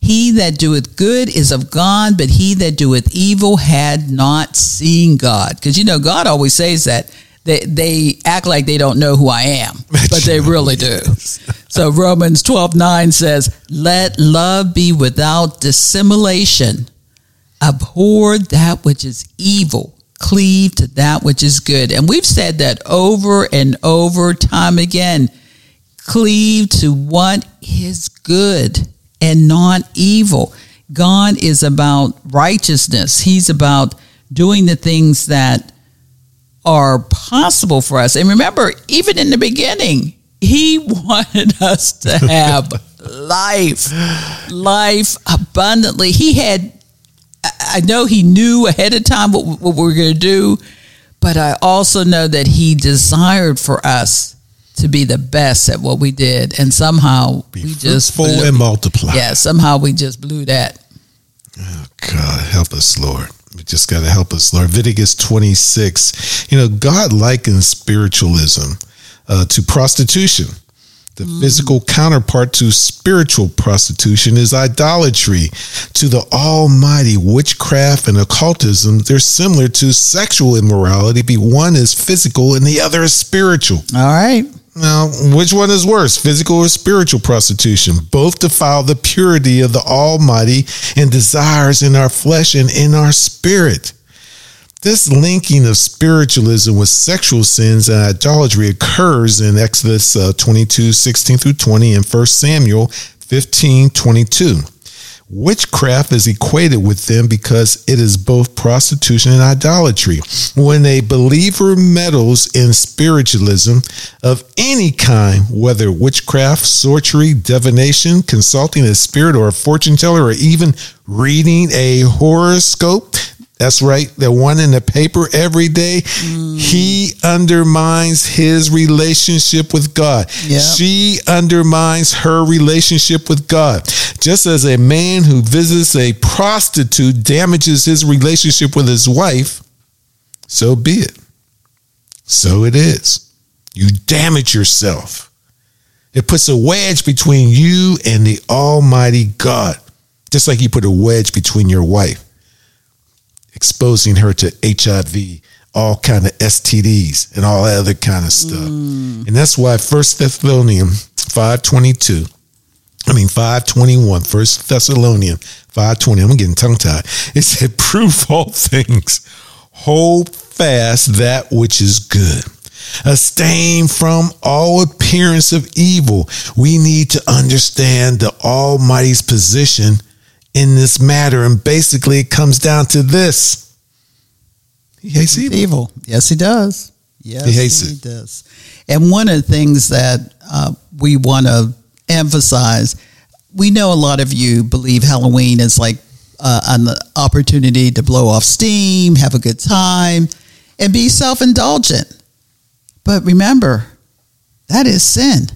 He that doeth good is of God, but he that doeth evil had not seen God. Because you know, God always says that. They, they act like they don't know who I am, <laughs> but they really do. So Romans 12 9 says, Let love be without dissimulation abhor that which is evil, cleave to that which is good. And we've said that over and over time again. Cleave to what is good and not evil. God is about righteousness. He's about doing the things that are possible for us. And remember, even in the beginning, he <laughs> wanted us to have <laughs> life, life abundantly. He had I know he knew ahead of time what, what we were going to do, but I also know that he desired for us to be the best at what we did, and somehow be we just full and multiply. Yeah, somehow we just blew that. Oh God, help us, Lord. We just got to help us, Lord. Leviticus twenty six. You know, God likens spiritualism uh, to prostitution. The mm. physical counterpart to spiritual prostitution is idolatry. To the almighty witchcraft and occultism, they're similar to sexual immorality, but one is physical and the other is spiritual. All right. Now, which one is worse, physical or spiritual prostitution? Both defile the purity of the Almighty and desires in our flesh and in our spirit. This linking of spiritualism with sexual sins and idolatry occurs in Exodus uh, 22, 16 through 20 and 1 Samuel 15, 22. Witchcraft is equated with them because it is both prostitution and idolatry. When a believer meddles in spiritualism of any kind, whether witchcraft, sorcery, divination, consulting a spirit or a fortune teller, or even reading a horoscope, that's right. The one in the paper every day. Mm. He undermines his relationship with God. Yep. She undermines her relationship with God. Just as a man who visits a prostitute damages his relationship with his wife, so be it. So it is. You damage yourself. It puts a wedge between you and the Almighty God, just like you put a wedge between your wife exposing her to HIV, all kind of STDs and all that other kind of stuff. Mm. And that's why First Thessalonians 522, I mean 521, First Thessalonians 520, I'm getting tongue tied. It said, prove all things, hold fast that which is good. Abstain from all appearance of evil. We need to understand the Almighty's position in this matter. And basically, it comes down to this he hates evil. evil. Yes, he does. Yes, he hates he it. does. And one of the things that uh, we want to emphasize we know a lot of you believe Halloween is like uh, an opportunity to blow off steam, have a good time, and be self indulgent. But remember, that is sin.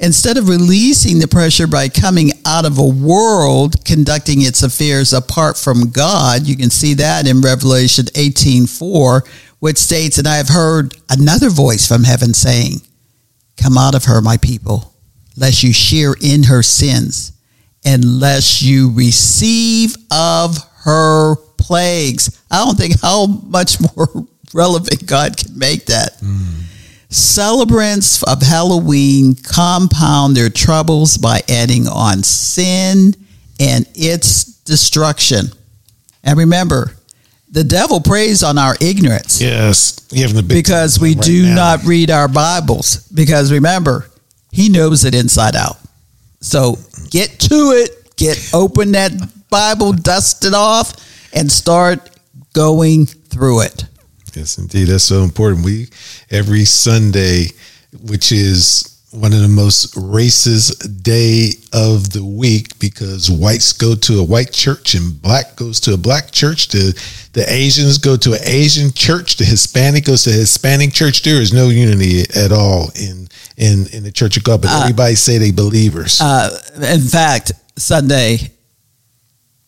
Instead of releasing the pressure by coming out of a world conducting its affairs apart from God, you can see that in Revelation 18:4, which states, "And I have heard another voice from heaven saying, Come out of her, my people, lest you share in her sins, unless you receive of her plagues." I don't think how much more <laughs> relevant God can make that. Mm. Celebrants of Halloween compound their troubles by adding on sin and its destruction. And remember, the devil preys on our ignorance. Yes, because we right do now. not read our Bibles. Because remember, he knows it inside out. So get to it. Get open that Bible, dust it off, and start going through it. Yes, indeed. That's so important. We every Sunday, which is one of the most racist day of the week because whites go to a white church and black goes to a black church. The the Asians go to an Asian church. The Hispanic goes to a Hispanic church. There is no unity at all in in in the Church of God. But uh, everybody say they believers. Uh, in fact, Sunday,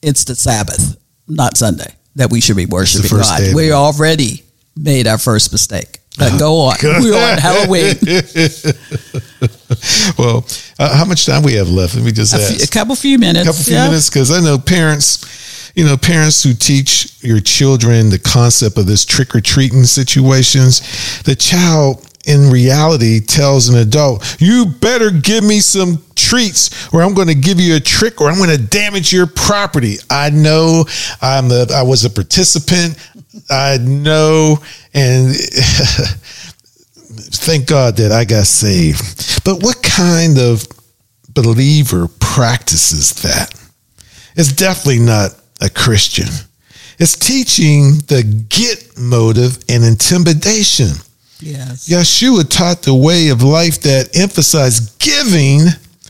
it's the Sabbath, not Sunday, that we should be worshiping God. we're already made our first mistake. But go on. <laughs> We're on Halloween. <laughs> well, uh, how much time we have left? Let me just a, few, a couple few minutes. A couple few yeah. minutes, because I know parents, you know, parents who teach your children the concept of this trick or treating situations. The child in reality tells an adult, you better give me some treats or I'm going to give you a trick or I'm going to damage your property. I know I'm the, I was a participant. I know, and <laughs> thank God that I got saved. But what kind of believer practices that? It's definitely not a Christian. It's teaching the get motive and intimidation. Yes. Yeshua taught the way of life that emphasized giving,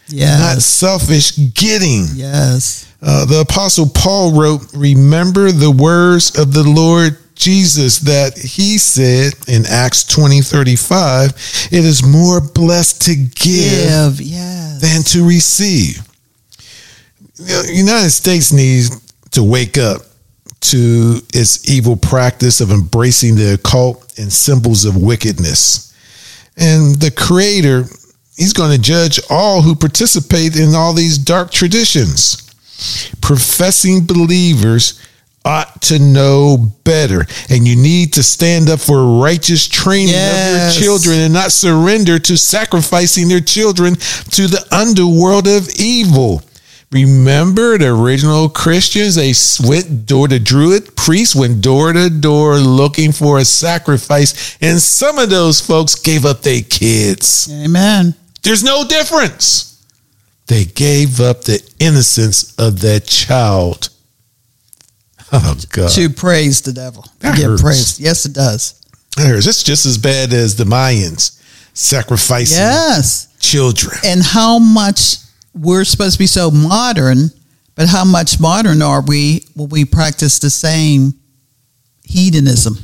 yes. not selfish getting. Yes. Uh, the apostle Paul wrote, Remember the words of the Lord Jesus that he said in Acts 20 35, it is more blessed to give, give yes. than to receive. The United States needs to wake up to its evil practice of embracing the occult and symbols of wickedness. And the Creator, He's going to judge all who participate in all these dark traditions professing believers ought to know better and you need to stand up for righteous training yes. of your children and not surrender to sacrificing their children to the underworld of evil. Remember the original christians they went door to druid priests went door to door looking for a sacrifice and some of those folks gave up their kids. Amen. There's no difference they gave up the innocence of that child. Oh God! To praise the devil. That hurts. praised. Yes, it does. That hurts. It's just as bad as the Mayans sacrificing yes. children. And how much we're supposed to be so modern, but how much modern are we when we practice the same hedonism?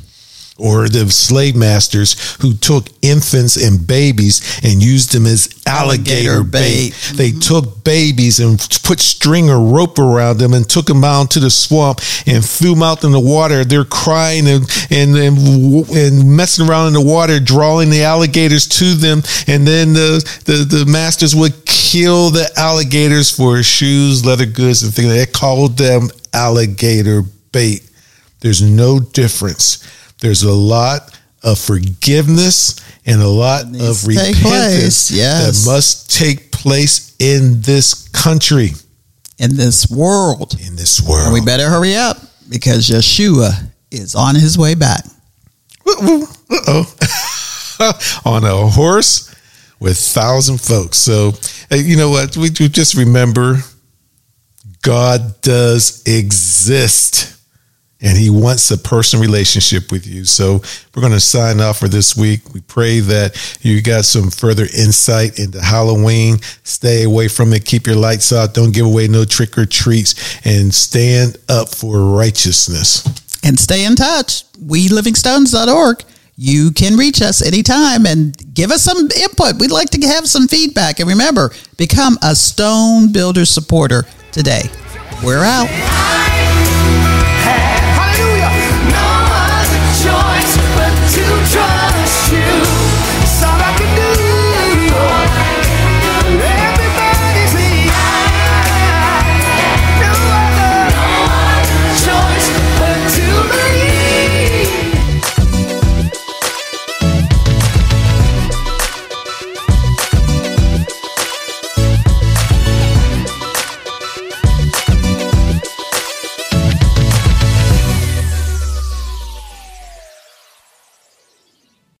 Or the slave masters who took infants and babies and used them as alligator, alligator bait. bait. Mm-hmm. They took babies and put string or rope around them and took them out to the swamp and threw them out in the water. They're crying and, and, and, and messing around in the water, drawing the alligators to them. And then the, the, the masters would kill the alligators for shoes, leather goods, and things. They called them alligator bait. There's no difference there's a lot of forgiveness and a lot of repentance yes. that must take place in this country. In this world. In this world. And we better hurry up because Yeshua is on his way back. Uh-oh. <laughs> on a horse with thousand folks. So, you know what? We just remember God does exist and he wants a personal relationship with you. So we're going to sign off for this week. We pray that you got some further insight into Halloween. Stay away from it. Keep your lights out. Don't give away no trick or treats and stand up for righteousness. And stay in touch. WeLivingStones.org. you can reach us anytime and give us some input. We'd like to have some feedback. And remember, become a Stone Builder supporter today. We're out.